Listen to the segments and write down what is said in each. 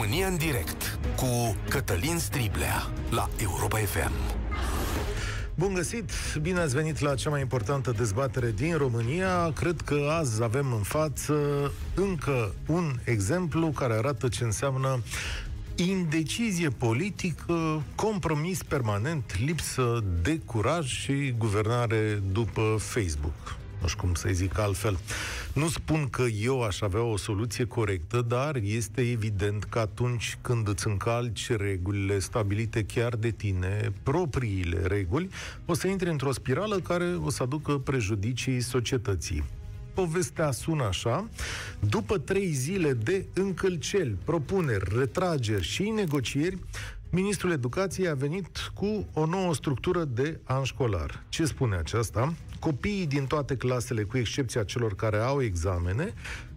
România în direct cu Cătălin Striblea la Europa FM. Bun găsit! Bine ați venit la cea mai importantă dezbatere din România. Cred că azi avem în față încă un exemplu care arată ce înseamnă indecizie politică, compromis permanent, lipsă de curaj și guvernare după Facebook nu știu cum să-i zic altfel. Nu spun că eu aș avea o soluție corectă, dar este evident că atunci când îți încalci regulile stabilite chiar de tine, propriile reguli, o să intri într-o spirală care o să aducă prejudicii societății povestea sună așa. După trei zile de încălceli, propuneri, retrageri și negocieri, Ministrul Educației a venit cu o nouă structură de an școlar. Ce spune aceasta? Copiii din toate clasele, cu excepția celor care au examene,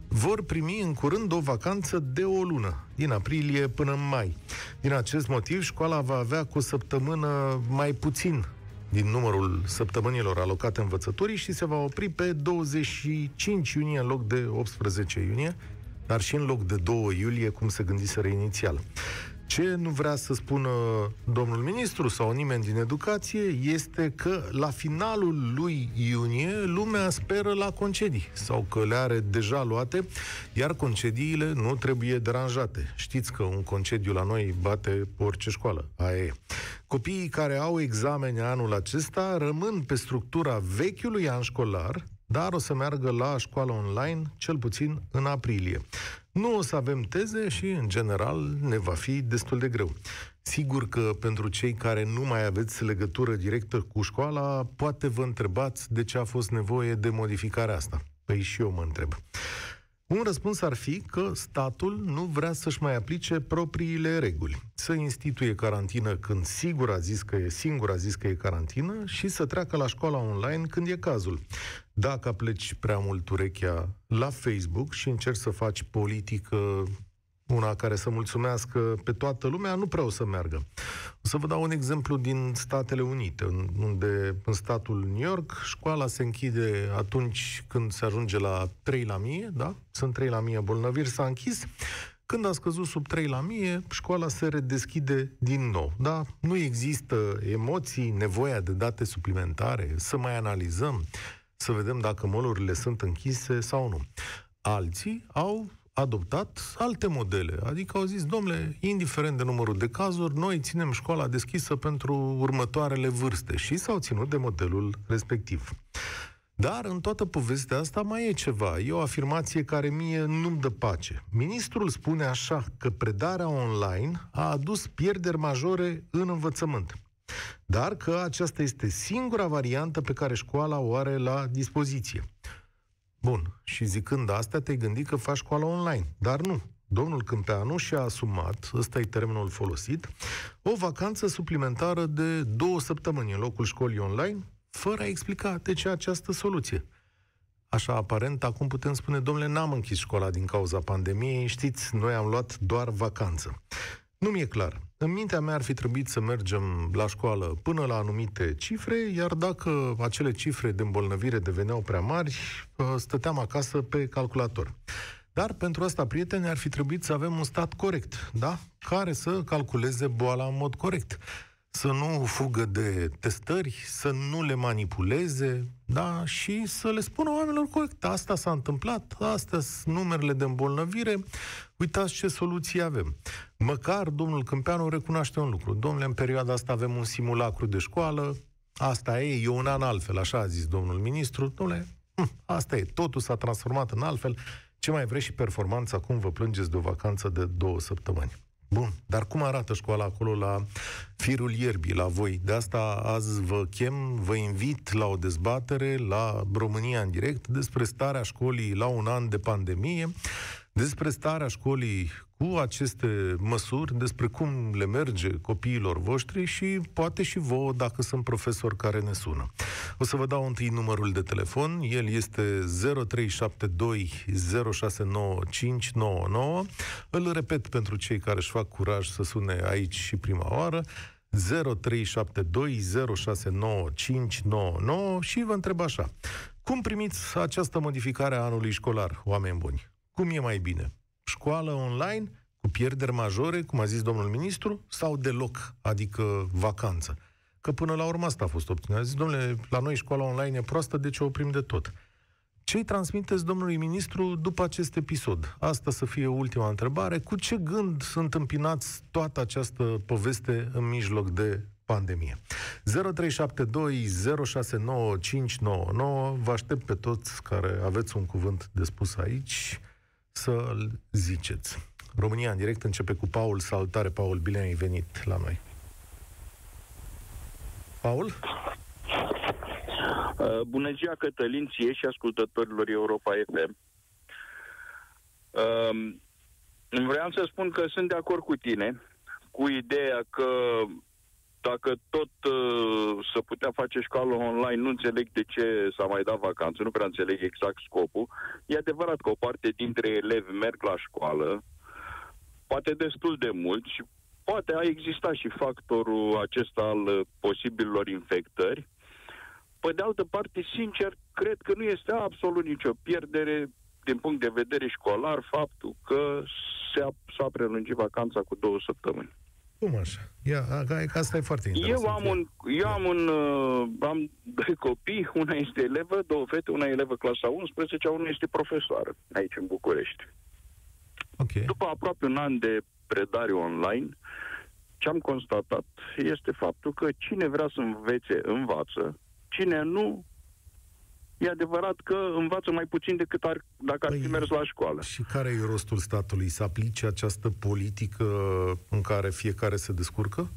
vor primi în curând o vacanță de o lună, din aprilie până în mai. Din acest motiv, școala va avea cu o săptămână mai puțin din numărul săptămânilor alocate învățătorii și se va opri pe 25 iunie în loc de 18 iunie, dar și în loc de 2 iulie, cum se gândiseră inițial. Ce nu vrea să spună domnul ministru sau nimeni din educație este că la finalul lui iunie lumea speră la concedii sau că le are deja luate, iar concediile nu trebuie deranjate. Știți că un concediu la noi bate orice școală. Aia e. Copiii care au examene anul acesta rămân pe structura vechiului an școlar, dar o să meargă la școală online cel puțin în aprilie. Nu o să avem teze și, în general, ne va fi destul de greu. Sigur că pentru cei care nu mai aveți legătură directă cu școala, poate vă întrebați de ce a fost nevoie de modificarea asta. Păi și eu mă întreb. Un răspuns ar fi că statul nu vrea să-și mai aplice propriile reguli. Să instituie carantină când sigur a zis că e singur a zis că e carantină și să treacă la școala online când e cazul. Dacă apleci prea mult urechea la Facebook și încerci să faci politică una care să mulțumească pe toată lumea, nu prea o să meargă. O să vă dau un exemplu din Statele Unite, unde în statul New York școala se închide atunci când se ajunge la 3 la mie, da? Sunt 3 la mie bolnăviri, s-a închis. Când a scăzut sub 3 la mie, școala se redeschide din nou. Da? Nu există emoții, nevoia de date suplimentare, să mai analizăm, să vedem dacă molurile sunt închise sau nu. Alții au adoptat alte modele. Adică au zis, domnule, indiferent de numărul de cazuri, noi ținem școala deschisă pentru următoarele vârste și s-au ținut de modelul respectiv. Dar în toată povestea asta mai e ceva. E o afirmație care mie nu-mi dă pace. Ministrul spune așa că predarea online a adus pierderi majore în învățământ. Dar că aceasta este singura variantă pe care școala o are la dispoziție. Bun. Și zicând asta, te-ai gândit că faci școală online. Dar nu. Domnul Câmpeanu și-a asumat, ăsta e termenul folosit, o vacanță suplimentară de două săptămâni în locul școlii online, fără a explica de ce această soluție. Așa aparent, acum putem spune, domnule, n-am închis școala din cauza pandemiei, știți, noi am luat doar vacanță. Nu mi-e clar. În mintea mea ar fi trebuit să mergem la școală până la anumite cifre, iar dacă acele cifre de îmbolnăvire deveneau prea mari, ă, stăteam acasă pe calculator. Dar pentru asta, prieteni, ar fi trebuit să avem un stat corect, da? Care să calculeze boala în mod corect să nu fugă de testări, să nu le manipuleze, da, și să le spună oamenilor corect, asta s-a întâmplat, astea sunt numerele de îmbolnăvire, uitați ce soluții avem. Măcar domnul Câmpeanu recunoaște un lucru. Domnule, în perioada asta avem un simulacru de școală, asta e, e un an altfel, așa a zis domnul ministru. Domnule, hm, asta e, totul s-a transformat în altfel. Ce mai vreți și performanța, acum vă plângeți de o vacanță de două săptămâni. Bun, dar cum arată școala acolo la firul ierbii, la voi? De asta azi vă chem, vă invit la o dezbatere la România în direct despre starea școlii la un an de pandemie, despre starea școlii cu aceste măsuri, despre cum le merge copiilor voștri și poate și vouă dacă sunt profesori care ne sună. O să vă dau întâi numărul de telefon, el este 0372 069599. Îl repet pentru cei care își fac curaj să sune aici și prima oară, 0372069599 și vă întreb așa. Cum primiți această modificare a anului școlar, oameni buni? Cum e mai bine? Școală online, cu pierderi majore, cum a zis domnul ministru, sau deloc, adică vacanță. Că până la urmă asta a fost opțiunea. A zis, domnule, la noi școala online e proastă, deci o oprim de tot. Ce îi transmiteți domnului ministru după acest episod? Asta să fie ultima întrebare. Cu ce gând sunt împinați toată această poveste în mijloc de pandemie? 0372 069599 Vă aștept pe toți care aveți un cuvânt de spus aici să-l ziceți. România în direct începe cu Paul. Salutare, Paul, bine ai venit la noi. Paul? Uh, bună ziua, Cătălin, ție și ascultătorilor Europa FM. Uh, vreau să spun că sunt de acord cu tine, cu ideea că dacă tot uh, să putea face școală online, nu înțeleg de ce s-a mai dat vacanță, nu prea înțeleg exact scopul. E adevărat că o parte dintre elevi merg la școală, poate destul de mult și poate a existat și factorul acesta al uh, posibilor infectări. Pe de altă parte, sincer, cred că nu este absolut nicio pierdere din punct de vedere școlar faptul că se a, s-a prelungit vacanța cu două săptămâni. Cum așa? Ia, că asta e foarte interesant. Eu am un, eu am un, uh, am doi copii, una este elevă, două fete, una e elevă clasa 11, una este profesoară aici în București. Okay. După aproape un an de predare online, ce am constatat este faptul că cine vrea să învețe, învață, cine nu, e adevărat că învață mai puțin decât ar, dacă ar fi păi, mers la școală. Și care e rostul statului? Să aplice această politică în care fiecare se descurcă?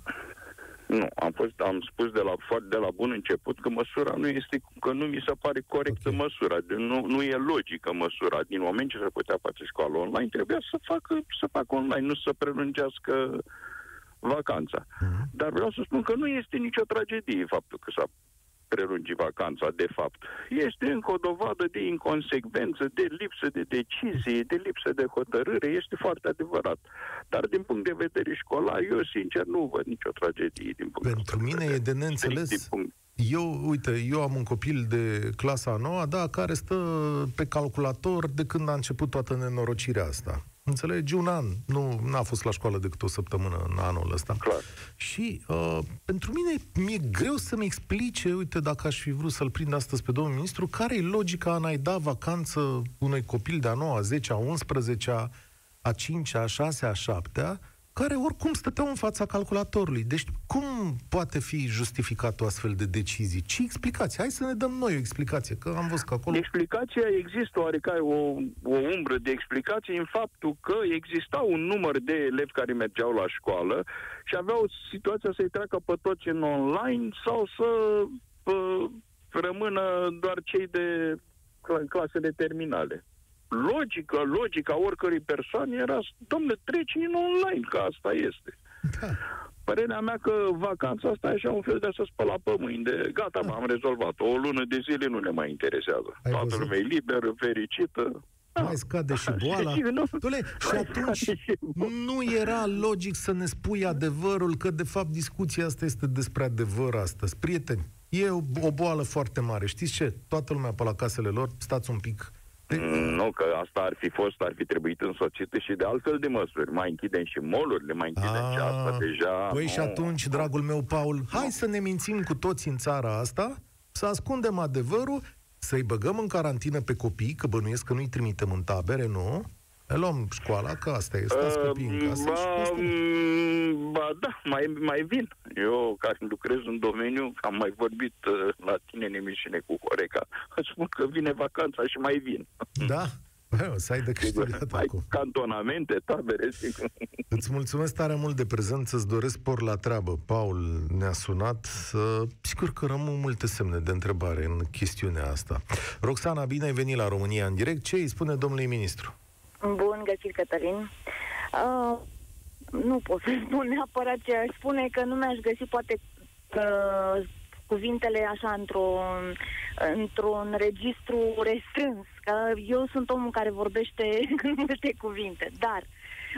Nu, am, fost, am spus de la, de la bun început că măsura nu este, că nu mi se pare corectă okay. măsura, nu, nu e logică măsura. Din moment ce se putea face școală online, trebuia să facă, să facă online, nu să prelungească vacanța. Uh-huh. Dar vreau să spun că nu este nicio tragedie faptul că s-a prelungi vacanța, de fapt. Este încă o dovadă de inconsecvență, de lipsă de decizie, de lipsă de hotărâre, este foarte adevărat. Dar din punct de vedere școlar, eu sincer nu văd nicio tragedie din punct Pentru mine e de neînțeles. Punct... Eu, uite, eu am un copil de clasa a noua, da, care stă pe calculator de când a început toată nenorocirea asta. Înțelegi? Un an. Nu a fost la școală decât o săptămână în anul ăsta. Clar. Și uh, pentru mine mi-e greu să-mi explice, uite, dacă aș fi vrut să-l prind astăzi pe domnul ministru, care e logica în a-i da vacanță unui copil de a 9, a 10, a 11, a, a 5, a 6, a 7 care oricum stăteau în fața calculatorului. Deci cum poate fi justificat o astfel de decizii? Ce explicație? Hai să ne dăm noi o explicație, că am văzut că acolo... Explicația există oarecare o, o umbră de explicație în faptul că exista un număr de elevi care mergeau la școală și aveau situația să-i treacă pe toți în online sau să pă, rămână doar cei de clasele terminale logică, logica oricărei persoane era, domnule, treci în online, că asta este. Da. Părerea mea că vacanța asta e așa un fel de a să spăla pe mâini, de gata, da. am rezolvat O lună de zile nu ne mai interesează. Ai Toată lumea e liberă, fericită. Da. Mai scade și boala. Dole, și atunci nu era logic să ne spui adevărul, că de fapt discuția asta este despre adevăr astăzi. Prieteni, e o, o boală foarte mare. Știți ce? Toată lumea pe la casele lor, stați un pic, nu, că asta ar fi fost, ar fi trebuit însoțită și de altfel de măsuri. Mai închidem și molurile, mai închidem A, și asta ah, deja. Păi nu, și atunci, dragul meu Paul, hai nu. să ne mințim cu toți în țara asta, să ascundem adevărul, să-i băgăm în carantină pe copii, că bănuiesc că nu-i trimitem în tabere, nu? Le luăm școala, că asta e, stați copii în casă ba, și ba da, mai, mai vin. Eu, care lucrez în domeniu, am mai vorbit uh, la tine în emisiune cu Horeca, spun că vine vacanța și mai vin. Da? Bă, să ai de câștigat ai acum. cantonamente, tabere, sigur. Îți mulțumesc tare mult de prezență, îți doresc por la treabă. Paul ne-a sunat. Uh, sigur că rămân multe semne de întrebare în chestiunea asta. Roxana, bine ai venit la România în direct. Ce îi spune domnului ministru? Bun găsit, Cătălin. Uh, nu pot să spun neapărat ce aș spune, că nu mi-aș găsi poate uh, cuvintele așa într-un, într-un registru restrâns. Că eu sunt omul care vorbește în multe cuvinte. Dar,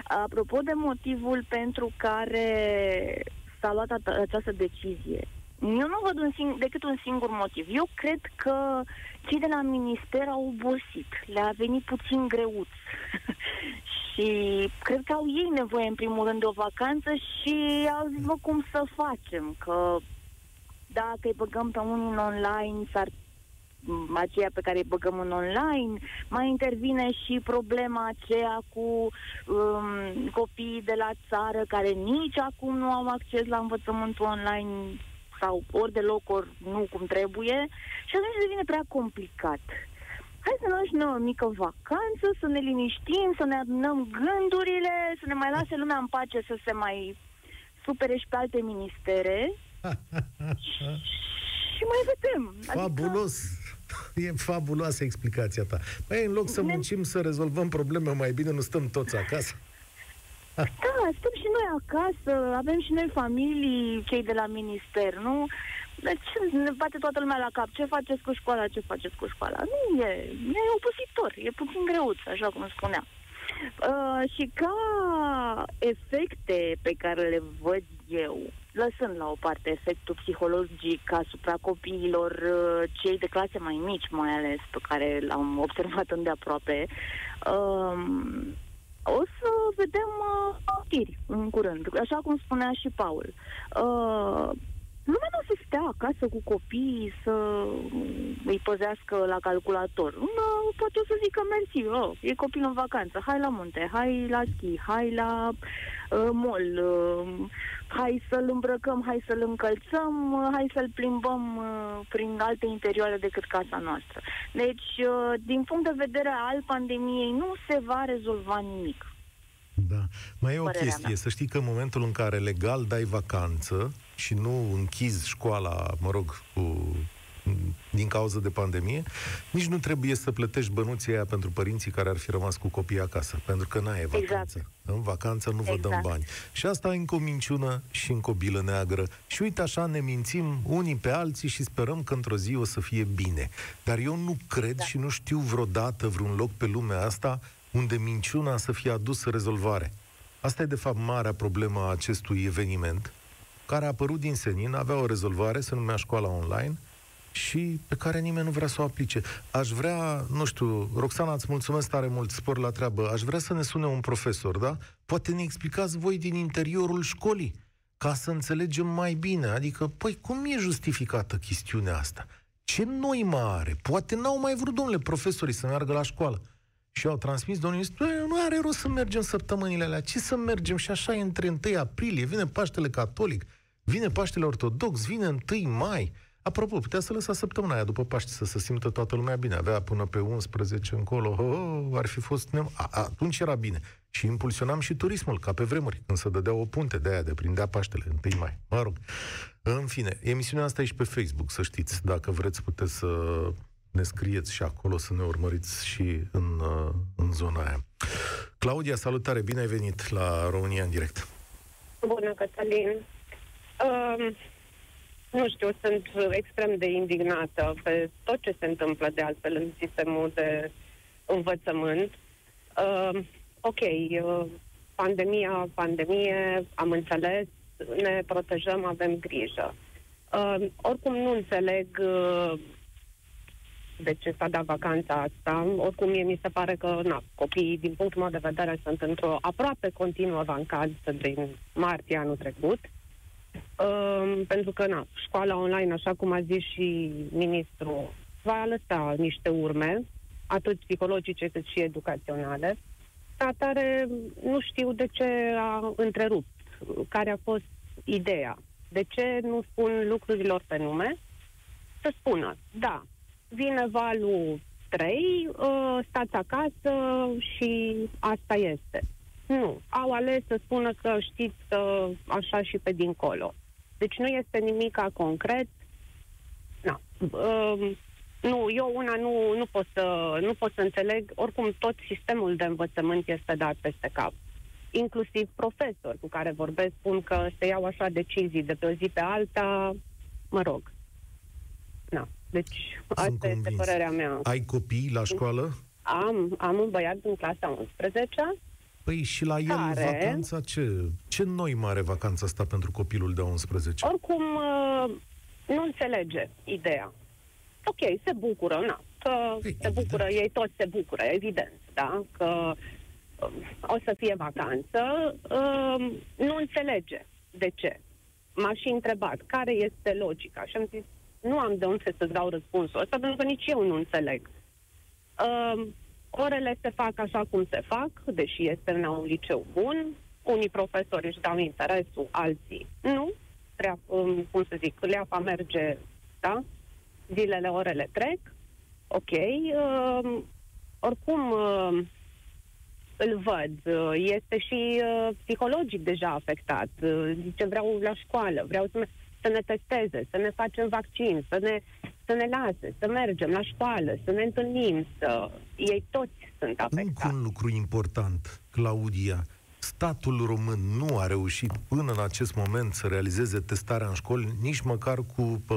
apropo de motivul pentru care s-a luat această decizie, eu nu văd un sing- decât un singur motiv. Eu cred că cei de la minister au obosit. Le-a venit puțin greuț. Și cred că au ei nevoie, în primul rând, de o vacanță și au zis, mă, cum să facem? Că dacă îi băgăm pe unii în online, s-ar aceea pe care îi băgăm în online, mai intervine și problema aceea cu um, copiii de la țară care nici acum nu au acces la învățământul online sau ori de loc, ori nu cum trebuie și atunci devine prea complicat. Hai să luăm și noi o mică vacanță, să ne liniștim, să ne adunăm gândurile, să ne mai lase lumea în pace să se mai supere și pe alte ministere și mai vedem. Fabulos! Adică... E fabuloasă explicația ta. Păi, în loc să muncim, să rezolvăm probleme mai bine, nu stăm toți acasă? Da, stăm și noi acasă, avem și noi familii, cei de la minister, nu? Deci ne bate toată lumea la cap. Ce faceți cu școala, ce faceți cu școala? Nu e, e opositor, e puțin greuț, așa cum spuneam. Uh, și ca efecte pe care le văd eu, lăsând la o parte efectul psihologic asupra copiilor, uh, cei de clase mai mici mai ales, pe care l-am observat îndeaproape, uh, o să vedem uh, știri în curând, așa cum spunea și Paul. Uh, lumea nu o să stea acasă cu copiii să îi păzească la calculator. Una poate o să zică mersi, oh, e copil în vacanță, hai la munte, hai la schi, hai la uh, mall, uh, hai să-l îmbrăcăm, hai să-l încălțăm, uh, hai să-l plimbăm uh, prin alte interioare decât casa noastră. Deci, uh, din punct de vedere al pandemiei, nu se va rezolva nimic. Da. Mai e o chestie, mea. să știi că în momentul în care legal dai vacanță și nu închizi școala, mă rog, cu din cauza de pandemie, nici nu trebuie să plătești bănuții aia pentru părinții care ar fi rămas cu copii acasă, pentru că n-ai vacanță. Exact. În vacanță nu vă exact. dăm bani. Și asta încă o minciună și încă o bilă neagră. Și uite așa ne mințim unii pe alții și sperăm că într-o zi o să fie bine. Dar eu nu cred da. și nu știu vreodată vreun loc pe lumea asta unde minciuna să fie adusă rezolvare. Asta e, de fapt, marea problemă a acestui eveniment, care a apărut din senin, avea o rezolvare, se numea școala online, și pe care nimeni nu vrea să o aplice. Aș vrea, nu știu, Roxana, îți mulțumesc tare mult, spor la treabă, aș vrea să ne sune un profesor, da? Poate ne explicați voi din interiorul școlii, ca să înțelegem mai bine. Adică, păi, cum e justificată chestiunea asta? Ce noi mai are? Poate n-au mai vrut, domnule, profesorii să meargă la școală și au transmis domnul ministru, nu are rost să mergem săptămânile alea, ce să mergem? Și așa e între 1 aprilie, vine Paștele Catolic, vine Paștele Ortodox, vine 1 mai. Apropo, putea să lăsa săptămâna aia după Paște să se simtă toată lumea bine. Avea până pe 11 încolo, oh, ar fi fost... Ne- a, atunci era bine. Și impulsionam și turismul, ca pe vremuri, când se dădea o punte de aia, de prindea Paștele, 1 mai. Mă rog. În fine, emisiunea asta e și pe Facebook, să știți. Dacă vreți, puteți să ne scrieți și acolo, să ne urmăriți și în, uh, în zona aia. Claudia, salutare, bine ai venit la România în direct. Bună, Cătălin. Uh, nu știu, sunt extrem de indignată pe tot ce se întâmplă de altfel în sistemul de învățământ. Uh, ok, uh, pandemia, pandemie, am înțeles, ne protejăm, avem grijă. Uh, oricum nu înțeleg uh, de ce s-a dat vacanța asta. Oricum, mie mi se pare că na, copiii, din punctul meu de vedere, sunt într-o aproape continuă vacanță din martie anul trecut. Um, pentru că, na, școala online, așa cum a zis și ministrul, va lăsa niște urme, atât psihologice cât și educaționale. Atare, nu știu de ce a întrerupt, care a fost ideea. De ce nu spun lucrurilor pe nume? Să spună, da, vine valul 3, uh, stați acasă și asta este. Nu. Au ales să spună că știți uh, așa și pe dincolo. Deci nu este nimic concret. Na. Uh, nu, eu una nu, nu, pot să, nu pot să înțeleg. Oricum, tot sistemul de învățământ este dat peste cap. Inclusiv profesori cu care vorbesc spun că se iau așa decizii de pe o zi pe alta. Mă rog. Na. Deci, Sunt asta convins. este părerea mea. Ai copii la școală? Am, am un băiat din clasa 11. Păi și la el care... vacanța ce? Ce noi mare vacanța asta pentru copilul de 11? Oricum, uh, nu înțelege ideea. Ok, se bucură, na, că păi, se evident. bucură, ei toți se bucură, evident, da, că uh, o să fie vacanță, uh, nu înțelege de ce. M-aș fi întrebat care este logica și am zis, nu am de unde să dau răspunsul ăsta, pentru că nici eu nu înțeleg. Uh, orele se fac așa cum se fac, deși este în un liceu bun, unii profesori își dau interesul, alții nu, Treap, um, cum să zic, leapa merge, da? Zilele, orele trec, ok, uh, oricum uh, îl văd, uh, este și uh, psihologic deja afectat, uh, zice vreau la școală, vreau să, să ne testeze, să ne facem vaccin, să ne, să ne lase, să mergem la școală, să ne întâlnim, să... ei toți sunt afectați. Încă un lucru important, Claudia, statul român nu a reușit până în acest moment să realizeze testarea în școli, nici măcar cu uh,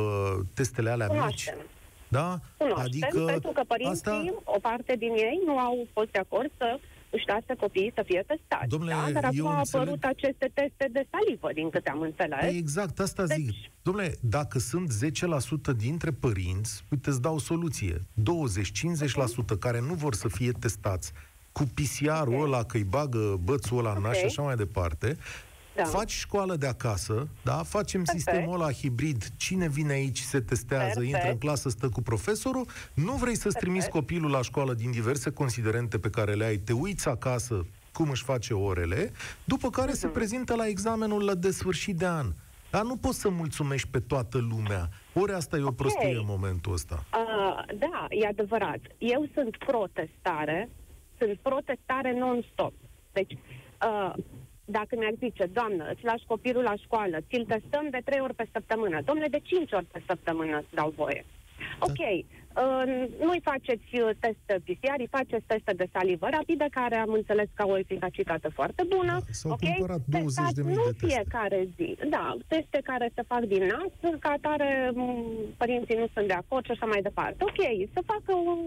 testele alea Cunoaștem. mici. Da? Cunoaștem, adică pentru că părinții, asta... o parte din ei, nu au fost de acord să își lase copiii să fie testați. Domnule, da? Dar acum au înțeleg... apărut aceste teste de salivă, din câte am înțeles. Păi exact, asta deci... zic. Domnule, dacă sunt 10% dintre părinți, uite, îți dau o soluție. 20-50% uh-huh. care nu vor să fie testați cu PCR-ul okay. ăla, că-i bagă bățul ăla okay. în nas și așa mai departe, da. faci școală de acasă, da? facem Perfect. sistemul ăla hibrid, cine vine aici, se testează, Perfect. intră în clasă, stă cu profesorul, nu vrei să-ți trimiți copilul la școală din diverse considerente pe care le ai, te uiți acasă cum își face orele, după care uh-huh. se mhm. prezintă la examenul la de sfârșit de an. Dar nu poți să mulțumești pe toată lumea. Ori asta e o okay. prostie în momentul ăsta. Uh, da, e adevărat. Eu sunt protestare, sunt protestare non-stop. Deci, uh, dacă mi-ar zice, doamnă, îți lași copilul la școală, ți-l testăm de trei ori pe săptămână. Domnule, de cinci ori pe săptămână îți dau voie. Da. Ok, uh, nu-i faceți uh, test PCR, îi faceți teste de salivă rapidă, care am înțeles că au o eficacitate foarte bună. Da, s-au okay? cumpărat 20 de mii nu de teste. fiecare zi. Da, teste care se fac din nas, ca atare părinții nu sunt de acord și așa mai departe. Ok, să facă un,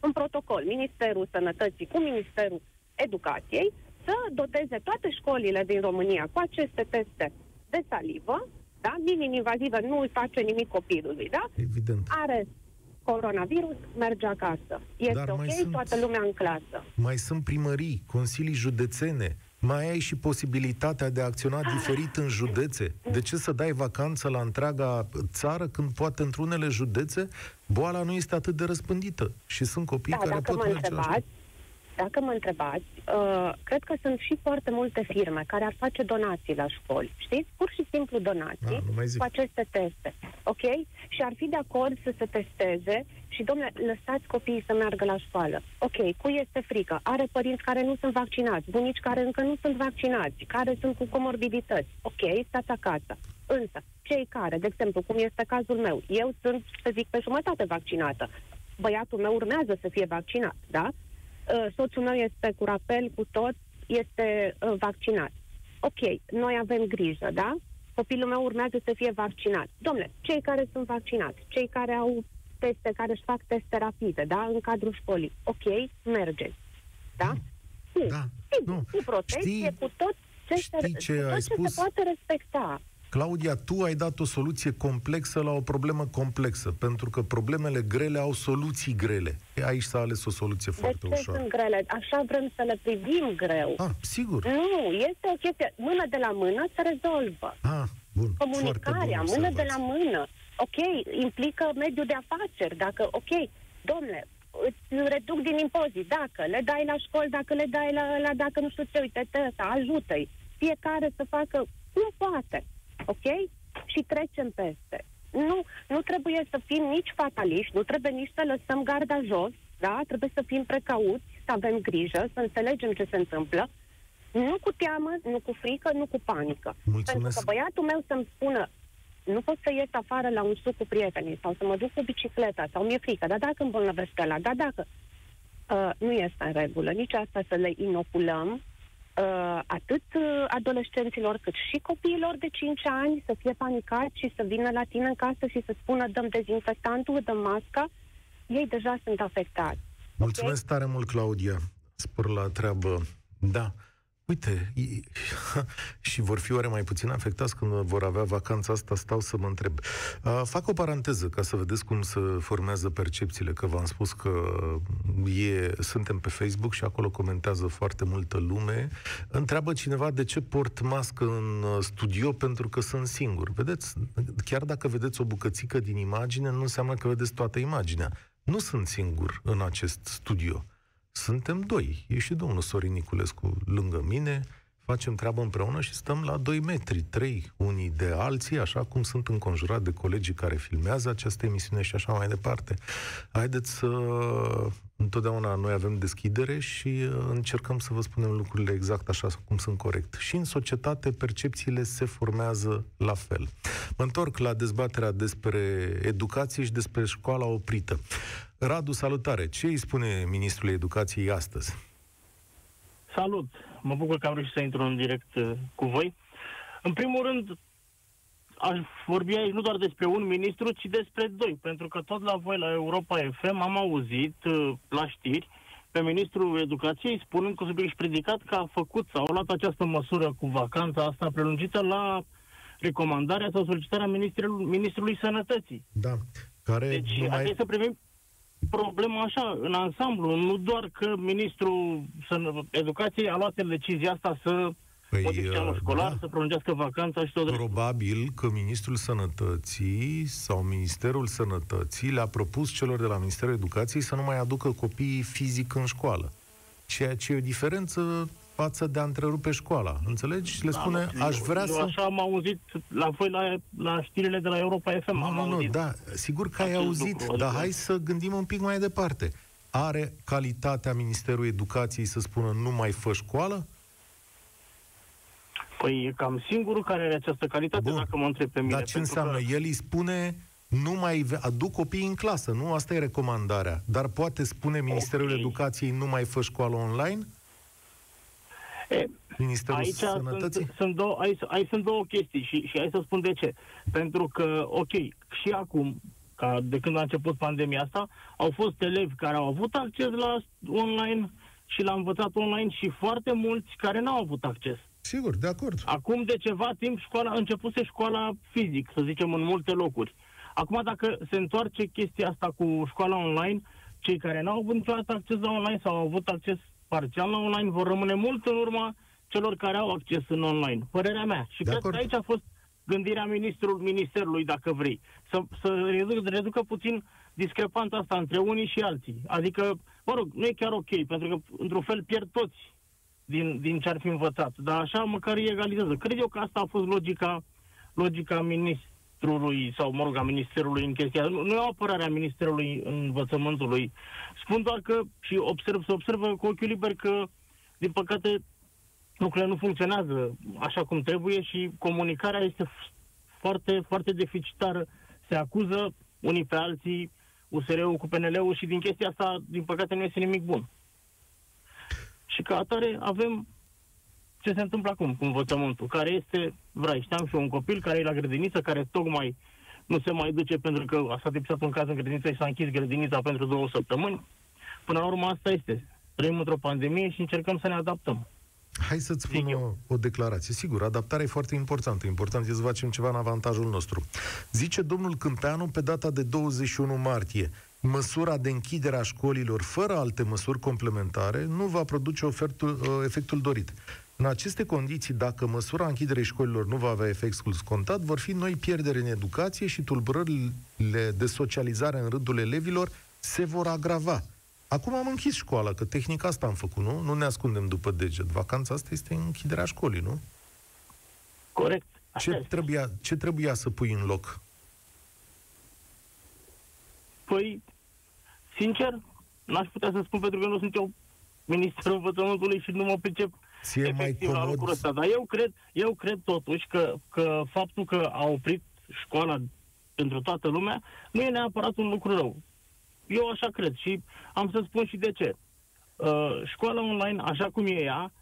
un protocol. Ministerul Sănătății cu Ministerul Educației să doteze toate școlile din România cu aceste teste de salivă, da? minim-invazivă, nu îi face nimic copilului, da? Evident. Are coronavirus, merge acasă. Este Dar ok, sunt, toată lumea în clasă. Mai sunt primării, consilii județene, mai ai și posibilitatea de a acționa diferit în județe. De ce să dai vacanță la întreaga țară când poate într-unele județe boala nu este atât de răspândită și sunt copii da, care dacă pot mă merge întrebați, dacă mă întrebați, uh, cred că sunt și foarte multe firme care ar face donații la școli. Știți? Pur și simplu donații A, cu aceste teste. Ok? Și ar fi de acord să se testeze și, domnule, lăsați copiii să meargă la școală. Ok, cui este frică? Are părinți care nu sunt vaccinați, bunici care încă nu sunt vaccinați, care sunt cu comorbidități. Ok, stați acasă. Însă, cei care, de exemplu, cum este cazul meu, eu sunt, să zic, pe jumătate vaccinată. Băiatul meu urmează să fie vaccinat, da? Uh, soțul meu este cu rapel, cu tot, este uh, vaccinat. Ok, noi avem grijă, da? Copilul meu urmează să fie vaccinat. Domnule, cei care sunt vaccinați, cei care au teste, care își fac teste rapide, da? În cadrul școlii. Ok, mergeți. Da? Mm. Da. nu. cu protecție, Știi, cu tot ce, știi ce, cu tot ai ce spus? se poate respecta. Claudia, tu ai dat o soluție complexă la o problemă complexă, pentru că problemele grele au soluții grele. Aici s-a ales o soluție de foarte ce ușoară. sunt grele? Așa vrem să le privim greu. Ah, sigur. Nu, este o chestie. Mână de la mână se rezolvă. Ah, bun. Comunicarea, bun mână de la mână. Ok, implică mediul de afaceri. Dacă, ok, domnule, îți reduc din impozit, dacă le dai la școli, dacă le dai la, la dacă nu știu ce, uite, ăsta, ajută-i. Fiecare să facă cum poate ok? Și trecem peste. Nu, nu trebuie să fim nici fataliști, nu trebuie nici să lăsăm garda jos, da? Trebuie să fim precauți, să avem grijă, să înțelegem ce se întâmplă. Nu cu teamă, nu cu frică, nu cu panică. Mulțumesc. Pentru că băiatul meu să-mi spună nu pot să ies afară la un suc cu prietenii sau să mă duc cu bicicleta sau mi-e frică, dar dacă îmbolnăvesc ăla, dar dacă uh, nu este în regulă, nici asta să le inoculăm, uh, atât uh, adolescenților cât și copiilor de 5 ani să fie panicați și să vină la tine în casă și să spună dăm dezinfectantul, dăm masca, ei deja sunt afectați. Mulțumesc okay? tare mult, Claudia. Spor la treabă. Da. Uite, și vor fi oare mai puțin afectați când vor avea vacanța asta, stau să mă întreb. Fac o paranteză ca să vedeți cum se formează percepțiile, că v-am spus că e, suntem pe Facebook și acolo comentează foarte multă lume. Întreabă cineva de ce port mască în uh, studio pentru că sunt singur. Vedeți, chiar dacă vedeți o bucățică din imagine, nu înseamnă că vedeți toată imaginea. Nu sunt singur în acest studio. Suntem doi. E și domnul Sorin Niculescu lângă mine, facem treabă împreună și stăm la 2 metri, 3 unii de alții, așa cum sunt înconjurat de colegii care filmează această emisiune și așa mai departe. Haideți să... Întotdeauna noi avem deschidere și uh, încercăm să vă spunem lucrurile exact așa cum sunt corect. Și în societate percepțiile se formează la fel. Mă întorc la dezbaterea despre educație și despre școala oprită. Radu, salutare! Ce îi spune Ministrul Educației astăzi? Salut! Mă bucur că am reușit să intru în direct uh, cu voi. În primul rând, aș vorbi aici nu doar despre un ministru, ci despre doi, pentru că tot la voi, la Europa FM, am auzit uh, la știri pe ministrul educației spunând că subiect și predicat că a făcut sau a luat această măsură cu vacanța asta prelungită la recomandarea sau solicitarea ministrului, ministrului sănătății. Da. Care deci, numai... să privim problema așa, în ansamblu, nu doar că ministrul educației a luat decizia asta să Păi, modifice anul uh, școlar, da. să prelungească vacanța și tot Probabil că Ministrul Sănătății sau Ministerul Sănătății le-a propus celor de la Ministerul Educației să nu mai aducă copiii fizic în școală. Ceea ce e o diferență față de a întrerupe școala. Înțelegi? Le da, spune, da, aș vrea eu, să... Așa am auzit la voi la, la știrile de la Europa FM. Nu, nu, nu, da, sigur că ai auzit, lucru, dar adică... hai să gândim un pic mai departe. Are calitatea Ministerului Educației să spună nu mai fă școală? Păi e cam singurul care are această calitate, Bun. dacă mă întreb pe mine. Dar ce înseamnă? Că... El îi spune nu mai aduc copiii în clasă, nu? Asta e recomandarea. Dar poate spune Ministerul okay. Educației nu mai fă școală online? E, Ministerul aici Sănătății? Sunt, sunt două, aici, aici sunt două chestii și, și hai să spun de ce. Pentru că, ok, și acum, ca de când a început pandemia asta, au fost elevi care au avut acces la online și l-au învățat online și foarte mulți care n-au avut acces. Sigur, de acord. Acum de ceva timp școala, începuse școala fizic, să zicem, în multe locuri. Acum dacă se întoarce chestia asta cu școala online, cei care n-au avut niciodată acces la online sau au avut acces parțial la online vor rămâne mult în urma celor care au acces în online. Părerea mea. Și de cred acord. că aici a fost gândirea ministrul, ministerului, dacă vrei. Să, să reducă, reducă puțin discrepanța asta între unii și alții. Adică, mă rog, nu e chiar ok, pentru că, într-un fel, pierd toți din, din ce ar fi învățat. Dar așa măcar îi egalizează. Cred eu că asta a fost logica, logica ministrului, sau, mă rog, a ministerului în chestia. Nu, nu e o apărare a ministerului învățământului. Spun doar că, și observ, se observă cu ochiul liber că, din păcate, lucrurile nu funcționează așa cum trebuie și comunicarea este foarte, foarte deficitară. Se acuză unii pe alții, USR-ul cu PNL-ul și din chestia asta, din păcate, nu este nimic bun. Și ca atare avem ce se întâmplă acum cu învățământul, care este, vrei, știam și un copil care e la grădiniță, care tocmai nu se mai duce pentru că a stat episat un caz în grădiniță și s-a închis grădinița pentru două săptămâni. Până la urmă asta este. Trăim într-o pandemie și încercăm să ne adaptăm. Hai să-ți spun o, o declarație. Sigur, adaptarea e foarte importantă. Important e să facem ceva în avantajul nostru. Zice domnul Câmpeanu pe data de 21 martie măsura de închidere a școlilor fără alte măsuri complementare nu va produce ofertul, uh, efectul dorit. În aceste condiții, dacă măsura închiderei școlilor nu va avea efect scontat, vor fi noi pierderi în educație și tulburările de socializare în rândul elevilor se vor agrava. Acum am închis școala, că tehnic asta am făcut, nu? Nu ne ascundem după deget. Vacanța asta este închiderea școlii, nu? Corect. ce trebuia, ce trebuia să pui în loc? Păi, sincer, n-aș putea să spun pentru că nu sunt eu ministrul învățământului și nu mă pricep Ție efectiv mai comod... la ăsta. Dar eu cred, eu cred totuși că, că faptul că a oprit școala pentru toată lumea nu e neapărat un lucru rău. Eu așa cred și am să spun și de ce. Uh, școala online, așa cum e ea,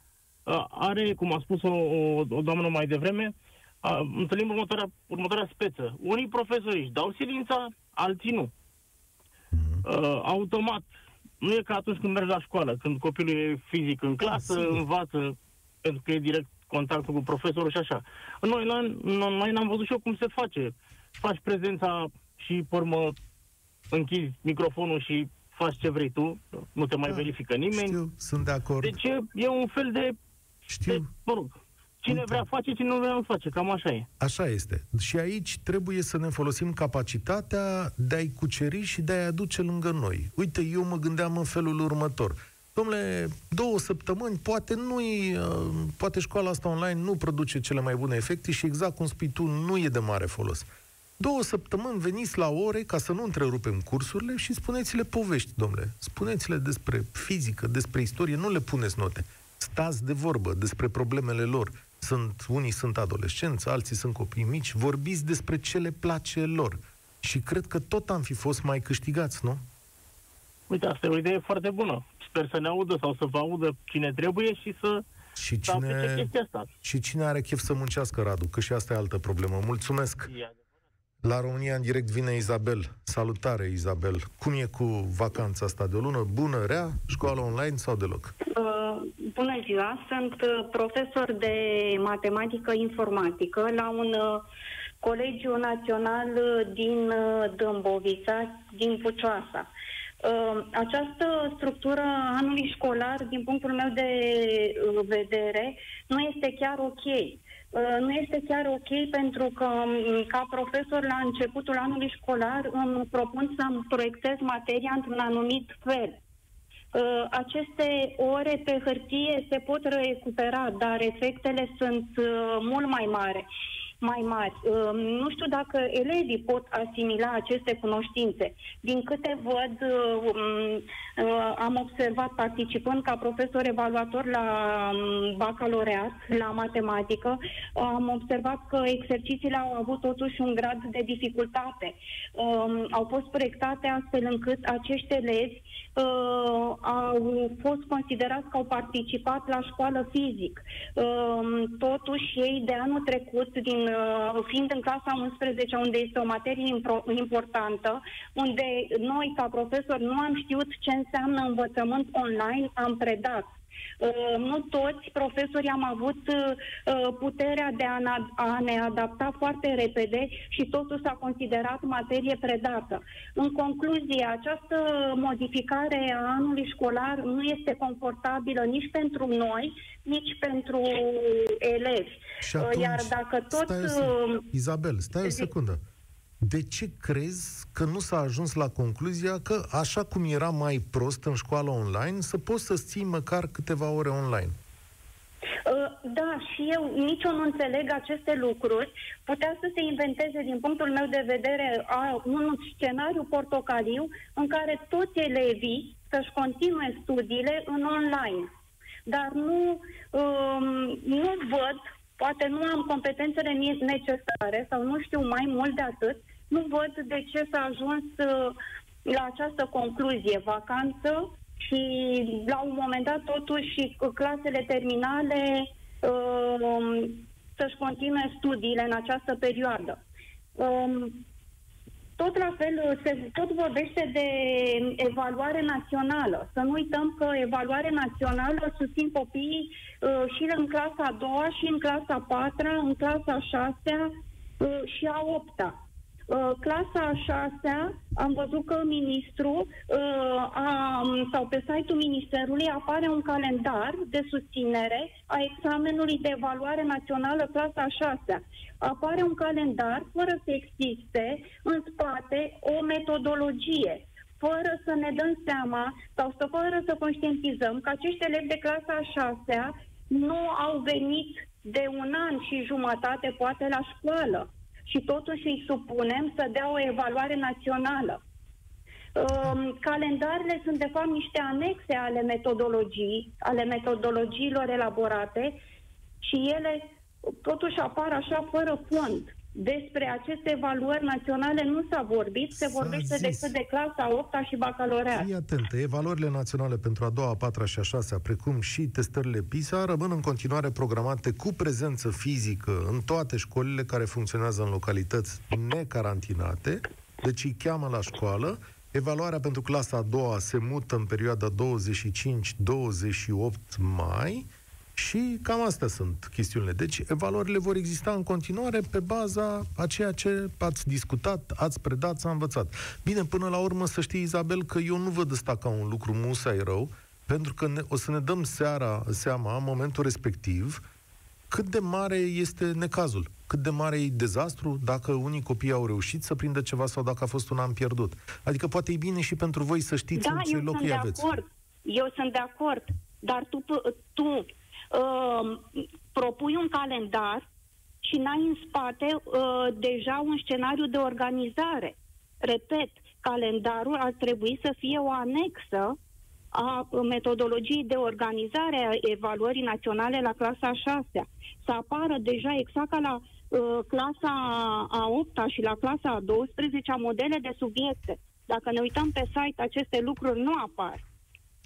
uh, are, cum a spus o, o, o doamnă mai devreme, uh, întâlnim următoarea, următoarea speță. Unii profesori își dau silința, alții nu. Mhm. Uh, automat. Nu e ca atunci când mergi la școală, când copilul e fizic în clasă, Sigur. învață pentru că e direct contactul cu profesorul și așa. În online, în online am văzut și eu cum se face. Faci prezența și, pe urmă, închizi microfonul și faci ce vrei tu, nu te mai da, verifică nimeni. Știu, sunt de acord. Deci e, e un fel de... Știu. De, mă rog, cine Uite. vrea face, cine nu vrea nu face, cam așa e. Așa este. Și aici trebuie să ne folosim capacitatea de a-i cuceri și de a-i aduce lângă noi. Uite, eu mă gândeam în felul următor. Domnule, două săptămâni, poate nu uh, poate școala asta online nu produce cele mai bune efecte și exact cum spui tu, nu e de mare folos. Două săptămâni veniți la ore ca să nu întrerupem cursurile și spuneți-le povești, domnule. Spuneți-le despre fizică, despre istorie, nu le puneți note. Stați de vorbă despre problemele lor. Sunt, unii sunt adolescenți, alții sunt copii mici. Vorbiți despre ce le place lor. Și cred că tot am fi fost mai câștigați, nu? Uite, asta e o idee foarte bună. Sper să ne audă sau să vă audă cine trebuie și să și cine, și cine are chef să muncească, Radu? Că și asta e altă problemă. Mulțumesc! La România în direct vine Izabel. Salutare, Izabel. Cum e cu vacanța asta de o lună? Bună, rea? Școală online sau deloc? Uh, bună ziua! Sunt uh, profesor de matematică informatică la un uh, colegiu național uh, din uh, Dâmbovița, din Pucioasa. Uh, această structură anului școlar, din punctul meu de vedere, nu este chiar ok. Uh, nu este chiar ok pentru că um, ca profesor la începutul anului școlar îmi propun să-mi proiectez materia într-un anumit fel. Uh, aceste ore pe hârtie se pot recupera, dar efectele sunt uh, mult mai mari mai mari. Ehm, nu știu dacă elevii pot asimila aceste cunoștințe. Din câte văd, ehm, ehm, am observat participând ca profesor evaluator la bacaloreat, la matematică, am observat că exercițiile au avut totuși un grad de dificultate. Au fost proiectate astfel încât acești elevi au fost considerați că au participat la școală fizic. Totuși, ei de anul trecut, din Uh, fiind în clasa 11, unde este o materie importantă, unde noi, ca profesori, nu am știut ce înseamnă învățământ online, am predat. Uh, nu toți profesorii am avut uh, puterea de a ne adapta foarte repede și totul s-a considerat materie predată. În concluzie, această modificare a anului școlar nu este confortabilă nici pentru noi, nici pentru elevi. Și atunci, Iar dacă tot... Stai o Izabel, stai o secundă de ce crezi că nu s-a ajuns la concluzia că, așa cum era mai prost în școală online, să poți să ții măcar câteva ore online? Uh, da, și eu nici eu nu înțeleg aceste lucruri. Putea să se inventeze, din punctul meu de vedere, un scenariu portocaliu în care toți elevii să-și continue studiile în online. Dar nu, um, nu văd, poate nu am competențele necesare sau nu știu mai mult de atât, nu văd de ce s-a ajuns uh, la această concluzie, vacanță și la un moment dat totuși clasele terminale uh, să-și continue studiile în această perioadă. Um, tot la fel, se, tot vorbește de evaluare națională. Să nu uităm că evaluare națională susțin copiii uh, și în clasa a doua, și în clasa a patra, în clasa a șasea uh, și a opta. Uh, clasa a șasea, am văzut că ministru uh, a, sau pe site-ul Ministerului apare un calendar de susținere a examenului de evaluare națională clasa a șasea. Apare un calendar fără să existe în spate o metodologie fără să ne dăm seama sau să fără să conștientizăm că acești elevi de clasa a șasea nu au venit de un an și jumătate poate la școală și totuși îi supunem să dea o evaluare națională. Um, calendarele sunt de fapt niște anexe ale metodologii, ale metodologiilor elaborate și ele totuși apar așa fără fond. Despre aceste evaluări naționale nu s-a vorbit, se s-a vorbește zis. decât de clasa 8 și bacalaureat. Fii atentă, evaluările naționale pentru a doua, a patra și a șasea, precum și testările PISA, rămân în continuare programate cu prezență fizică în toate școlile care funcționează în localități necarantinate, deci îi cheamă la școală. Evaluarea pentru clasa a doua se mută în perioada 25-28 mai, Și cam astea sunt chestiunile. Deci, evaluările vor exista în continuare pe baza a ceea ce ați discutat, ați predat, s-a învățat. Bine, până la urmă să știi, Izabel, că eu nu văd ăsta ca un lucru musai rău, pentru că ne, o să ne dăm seara, seama, în momentul respectiv, cât de mare este necazul, cât de mare e dezastru dacă unii copii au reușit să prindă ceva sau dacă a fost un an pierdut. Adică poate e bine și pentru voi să știți da, în ce loc îi aveți. Acord. Eu sunt de acord, dar tu, tu uh, propui un calendar și n-ai în spate uh, deja un scenariu de organizare. Repet, calendarul ar trebui să fie o anexă a metodologiei de organizare a evaluării naționale la clasa a 6 Să apară deja exact ca la uh, clasa a 8 și la clasa a 12 modele de subiecte. Dacă ne uităm pe site, aceste lucruri nu apar.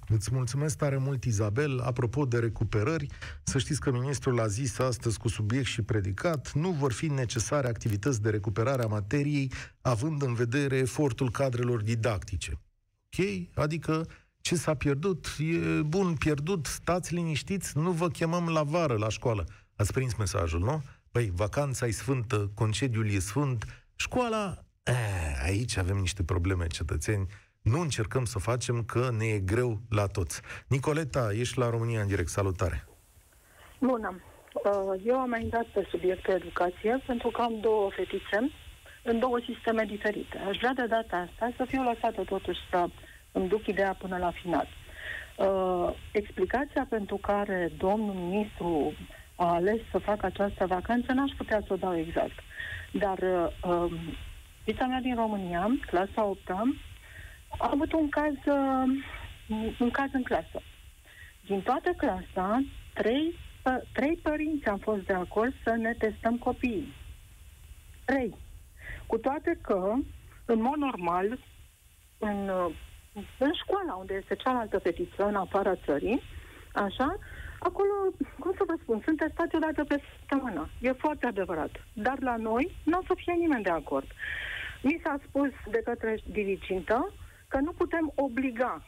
Îți mulțumesc tare mult, Izabel. Apropo de recuperări, să știți că ministrul a zis astăzi cu subiect și predicat, nu vor fi necesare activități de recuperare a materiei, având în vedere efortul cadrelor didactice. Ok? Adică ce s-a pierdut, e bun pierdut, stați liniștiți, nu vă chemăm la vară la școală. Ați prins mesajul, nu? Păi, vacanța e sfântă, concediul e sfânt, școala, eh, aici avem niște probleme, cetățeni, nu încercăm să facem că ne e greu la toți. Nicoleta, ești la România în direct, salutare! Bună! Uh, eu am mai intrat pe subiectul educație pentru că am două fetițe în două sisteme diferite. Aș vrea de data asta să fiu lăsată totuși să îmi duc ideea până la final. Uh, explicația pentru care domnul ministru a ales să facă această vacanță n-aș putea să o dau exact. Dar uh, fița mea din România, clasa 8 a avut un caz, uh, un caz în clasă. Din toată clasa, trei, uh, trei părinți am fost de acord să ne testăm copiii. Trei. Cu toate că, în mod normal, în, uh, în școala unde este cealaltă fetiță, în afara țării, așa, acolo, cum să vă spun, sunt testați o dată pe săptămână. E foarte adevărat. Dar la noi nu o să fie nimeni de acord. Mi s-a spus de către dirigintă că nu putem obliga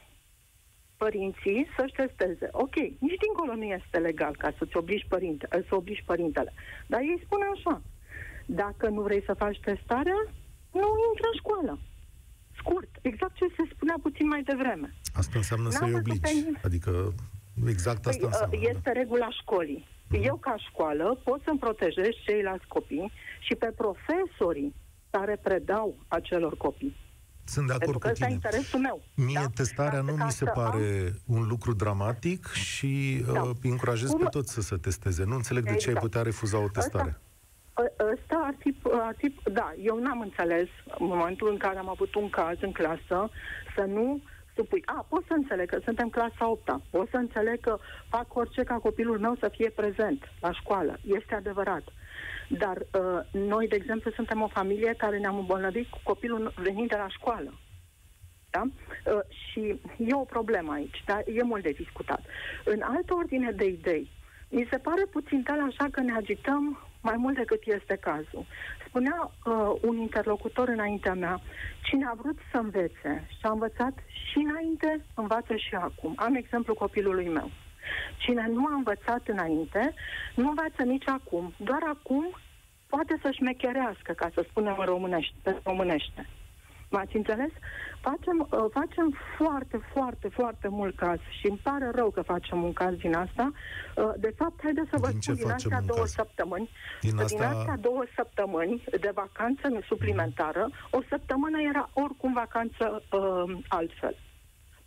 părinții să-și testeze. Ok, nici dincolo nu este legal ca să-ți obligi, părinte, să obligi părintele. Dar ei spune așa, dacă nu vrei să faci testarea, nu intră în școală. Scurt, exact ce se spunea puțin mai devreme. Asta înseamnă să-i obligi. Adică exact asta păi, înseamnă. Uh, este da. regula școlii. Uh-huh. Eu, ca școală, pot să-mi protejez ceilalți copii și pe profesorii care predau acelor copii. Sunt de acord Pentru cu tine. interesul meu. Mie da? testarea nu mi se pare am... un lucru dramatic și da. uh, încurajez Cum... pe toți să se testeze. Nu înțeleg exact. de ce ai exact. putea refuza o testare. Asta, ăsta ar fi, ar fi... Da, eu n-am înțeles în momentul în care am avut un caz în clasă să nu supui. A, pot să înțeleg că suntem clasa 8 Pot să înțeleg că fac orice ca copilul meu să fie prezent la școală. Este adevărat. Dar uh, noi, de exemplu, suntem o familie care ne-am îmbolnăvit cu copilul venind de la școală. Da? Uh, și e o problemă aici, dar e mult de discutat. În altă ordine de idei, mi se pare puțin tal așa că ne agităm mai mult decât este cazul. Spunea uh, un interlocutor înaintea mea, cine a vrut să învețe și a învățat și înainte, învață și acum. Am exemplu copilului meu. Cine nu a învățat înainte, nu învață nici acum. Doar acum poate să-și șmecherească, ca să spunem în românește. Pe românește. M-ați înțeles? Facem, uh, facem foarte, foarte, foarte mult caz și îmi pare rău că facem un caz din asta. Uh, de fapt, haideți să vă din spun, din astea două caz? săptămâni, din, asta... din astea două săptămâni de vacanță suplimentară, o săptămână era oricum vacanță uh, altfel.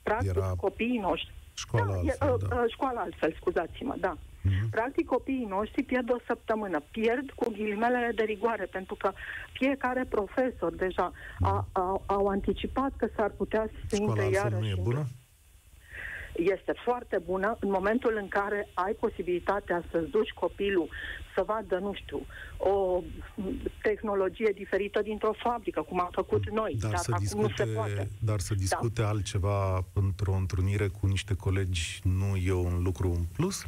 Practic, era... copiii noștri Școala da, altfel, e, da. Uh, școala altfel, scuzați-mă, da. Mm-hmm. Practic, copiii noștri pierd o săptămână. Pierd cu ghilimele de rigoare, pentru că fiecare profesor deja mm. a, a, au anticipat că s-ar putea să intre iarăși. nu e bună? Este foarte bună în momentul în care ai posibilitatea să-ți duci copilul să vadă, nu știu, o tehnologie diferită dintr-o fabrică, cum am făcut noi. Dar, dar să, discute, nu se poate. dar să discute da. altceva într-o întrunire cu niște colegi nu e un lucru în plus?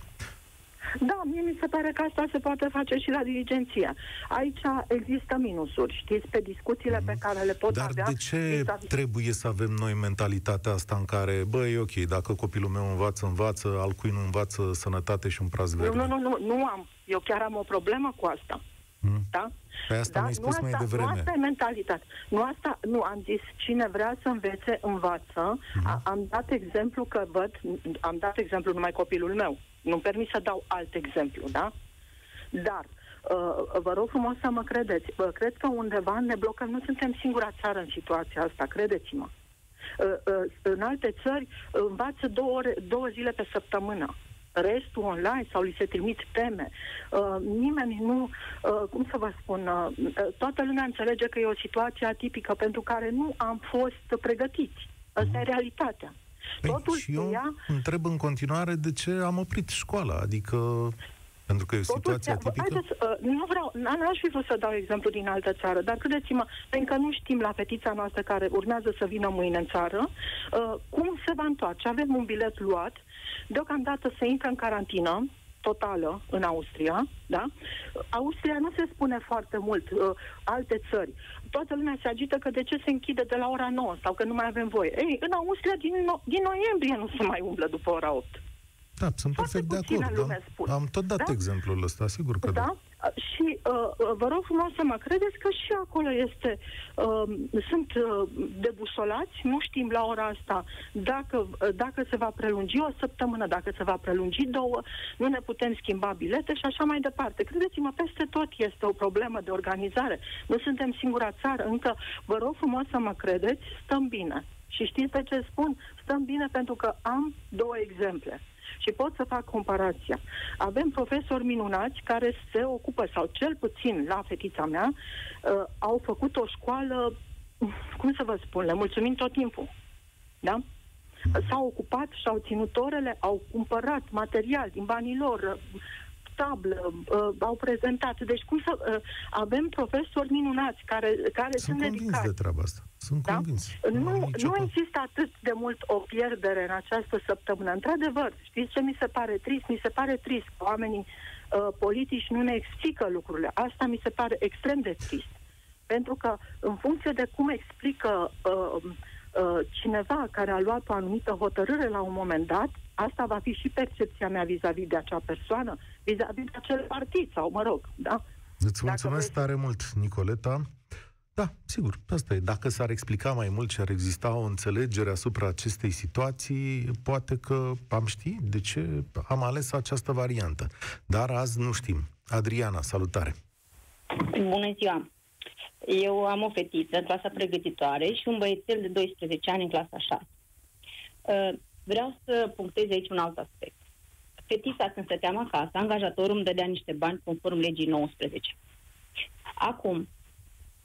Da, mie mi se pare că asta se poate face și la dirigenție. Aici există minusuri, știți, pe discuțiile pe care le pot Dar avea. de ce vis-a-vis- trebuie să avem noi mentalitatea asta în care, bă, e ok, dacă copilul meu învață, învață, al cui nu învață sănătate și un praz Nu, verde? nu, nu, nu, nu am. Eu chiar am o problemă cu asta. Hmm? Da? Pe asta mi-ai spus nu mai asta, devreme. Nu asta e mentalitate. Nu asta, nu, am zis, cine vrea să învețe, învață. Mhm. A, am dat exemplu că văd, am dat exemplu numai copilul meu. Nu-mi permis să dau alt exemplu, da? Dar, uh, vă rog frumos să mă credeți. Uh, cred că undeva ne blocăm. Nu suntem singura țară în situația asta, credeți-mă. Uh, uh, în alte țări uh, învață două, ore, două zile pe săptămână. Restul online sau li se trimit teme. Uh, nimeni nu, uh, cum să vă spun, uh, uh, toată lumea înțelege că e o situație atipică pentru care nu am fost pregătiți. Asta e realitatea. Păi, Totul și eu ia întreb în continuare de ce am oprit școala, adică pentru că e o Totul situație se- atipică. Haideți, uh, nu vreau, n- n-aș fi vrut să dau exemplu din altă țară, dar credeți-mă, pentru că nu știm la fetița noastră care urmează să vină mâine în țară, uh, cum se va întoarce. Avem un bilet luat, deocamdată se intră în carantină, totală în Austria, da? Austria nu se spune foarte mult, uh, alte țări. Toată lumea se agită că de ce se închide de la ora 9 sau că nu mai avem voie. Ei, în Austria din, no- din noiembrie nu se mai umblă după ora 8. Da, sunt Foarte perfect de puțină acord. lume Da? spun. Am tot dat Da? exemplul ăsta, sigur că da. Da? Și uh, uh, vă rog frumos să mă credeți că și acolo este, uh, sunt uh, debusolați, nu știm la ora asta dacă, uh, dacă se va prelungi o săptămână, dacă se va prelungi două, nu ne putem schimba bilete și așa mai departe. Credeți-mă, peste tot este o problemă de organizare. Nu suntem singura țară, încă vă rog frumos să mă credeți, stăm bine. Și știți de ce spun? Stăm bine pentru că am două exemple și pot să fac comparația. Avem profesori minunați care se ocupă, sau cel puțin la fetița mea, uh, au făcut o școală, cum să vă spun, le mulțumim tot timpul. Da? S-au ocupat și-au ținut orele, au cumpărat material din banii lor, uh, tablă, uh, au prezentat. Deci cum să... Uh, avem profesori minunați care, care Sunt sunt, convins dedicați. de treaba asta. Sunt Da? convins. Nu, am nu nicio pro- există atât de mult o pierdere în această săptămână. Într-adevăr, știți ce mi se pare trist? Mi se pare trist că oamenii uh, politici nu ne explică lucrurile. Asta mi se pare extrem de trist. Pentru că, în funcție de cum explică uh, uh, cineva care a luat o anumită hotărâre la un moment dat, asta va fi și percepția mea vis-a-vis de acea persoană, vis-a-vis de acel partid sau, mă rog, da? Îți Dacă mulțumesc vreți- tare mult, Nicoleta. Da, sigur, asta e. Dacă s-ar explica mai mult și ar exista o înțelegere asupra acestei situații, poate că am ști de ce am ales această variantă. Dar azi nu știm. Adriana, salutare! Bună ziua! Eu am o fetiță în clasa pregătitoare și un băiețel de 12 ani în clasa 6. Uh, Vreau să punctez aici un alt aspect. Fetița, când stăteam acasă, angajatorul îmi dădea niște bani conform legii 19. Acum,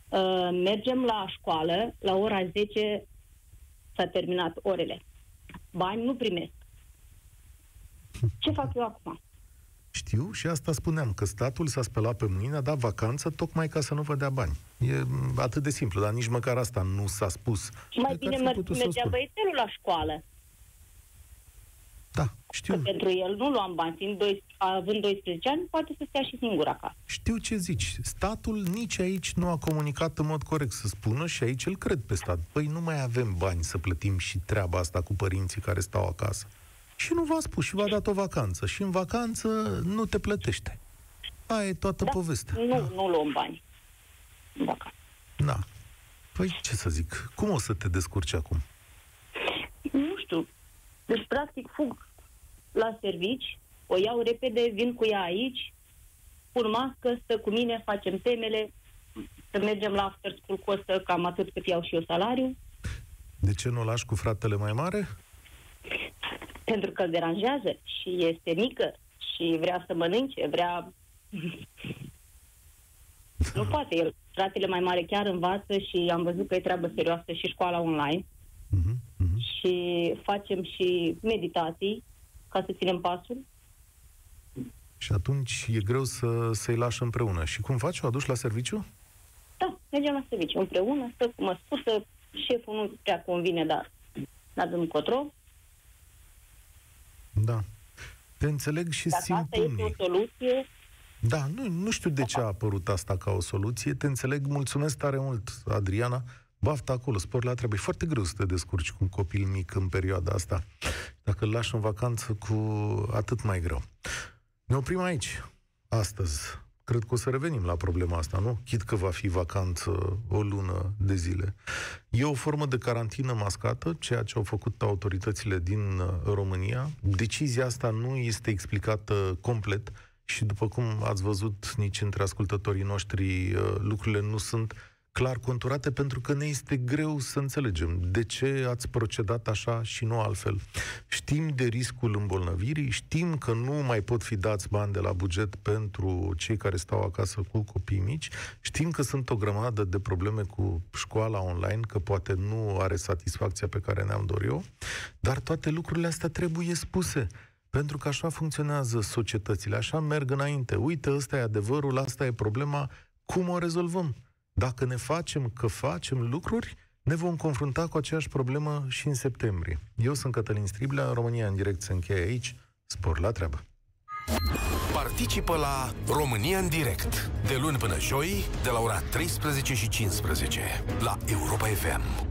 uh, mergem la școală, la ora 10 s-a terminat orele. Bani nu primesc. Ce fac eu acum? Știu și asta spuneam, că statul s-a spălat pe mâini, a dat vacanță tocmai ca să nu vă dea bani. E m, atât de simplu, dar nici măcar asta nu s-a spus. Și mai Cred că bine ar fi mă, putut să o mergea spun. băiețelul la școală. Da, Că știu. pentru el nu luam bani, fiind doi, având 12 ani, poate să stea și singur acasă. Știu ce zici. Statul nici aici nu a comunicat în mod corect să spună și aici îl cred pe stat. Păi nu mai avem bani să plătim și treaba asta cu părinții care stau acasă. Și nu v-a spus și v-a dat o vacanță. Și în vacanță nu te plătește. Aia e toată Da, povestea. Nu, nu luăm bani. Dacă. Da. Păi ce să zic, cum o să te descurci acum? Nu știu. Deci, practic, fug la servici, o iau repede, vin cu ea aici, pun mască, stă cu mine, facem temele, să mergem la after school costă cam atât cât iau și eu salariu, De ce nu o lași cu fratele mai mare? pentru că îl deranjează și este mică și vrea să mănânce, vrea... nu poate, el, fratele mai mare chiar învață și am văzut că e treabă serioasă și școala online Mhm, mhm. și facem și meditații ca să ținem pasul. Și atunci e greu să, să-i lași împreună. Și cum faci? O aduci la serviciu? Da, mergem la serviciu împreună, stă cu măscuță, șeful nu prea convine, dar n-avem încotro. Da. Te înțeleg și Dacă simt asta este unii. o soluție, Da, nu, nu știu de ce a apărut asta ca o soluție. Te înțeleg, mulțumesc tare mult, Adriana. Baftă acolo, spor la treabă. E foarte greu să te descurci cu un copil mic în perioada asta. Dacă îl lași în vacanță, cu atât mai greu. Ne oprim aici, astăzi. Cred că o să revenim la problema asta, nu? Chit că va fi vacanță o lună de zile. E o formă de carantină mascată, ceea ce au făcut autoritățile din uh, România. Decizia asta nu este explicată complet și după cum ați văzut nici între ascultătorii noștri, uh, lucrurile nu sunt clar conturate pentru că ne este greu să înțelegem de ce ați procedat așa și nu altfel. Știm de riscul îmbolnăvirii, știm că nu mai pot fi dați bani de la buget pentru cei care stau acasă cu copii mici, știm că sunt o grămadă de probleme cu școala online, că poate nu are satisfacția pe care ne-am dorit eu, dar toate lucrurile astea trebuie spuse. Pentru că așa funcționează societățile, așa merg înainte. Uite, ăsta e adevărul, asta e problema, cum o rezolvăm? Dacă ne facem că facem lucruri, ne vom confrunta cu aceeași problemă și în septembrie. Eu sunt Cătălin Striblea, România în direct se încheie aici. Spor la treabă! Participă la România în direct de luni până joi de la ora 13 și 15 la Europa FM.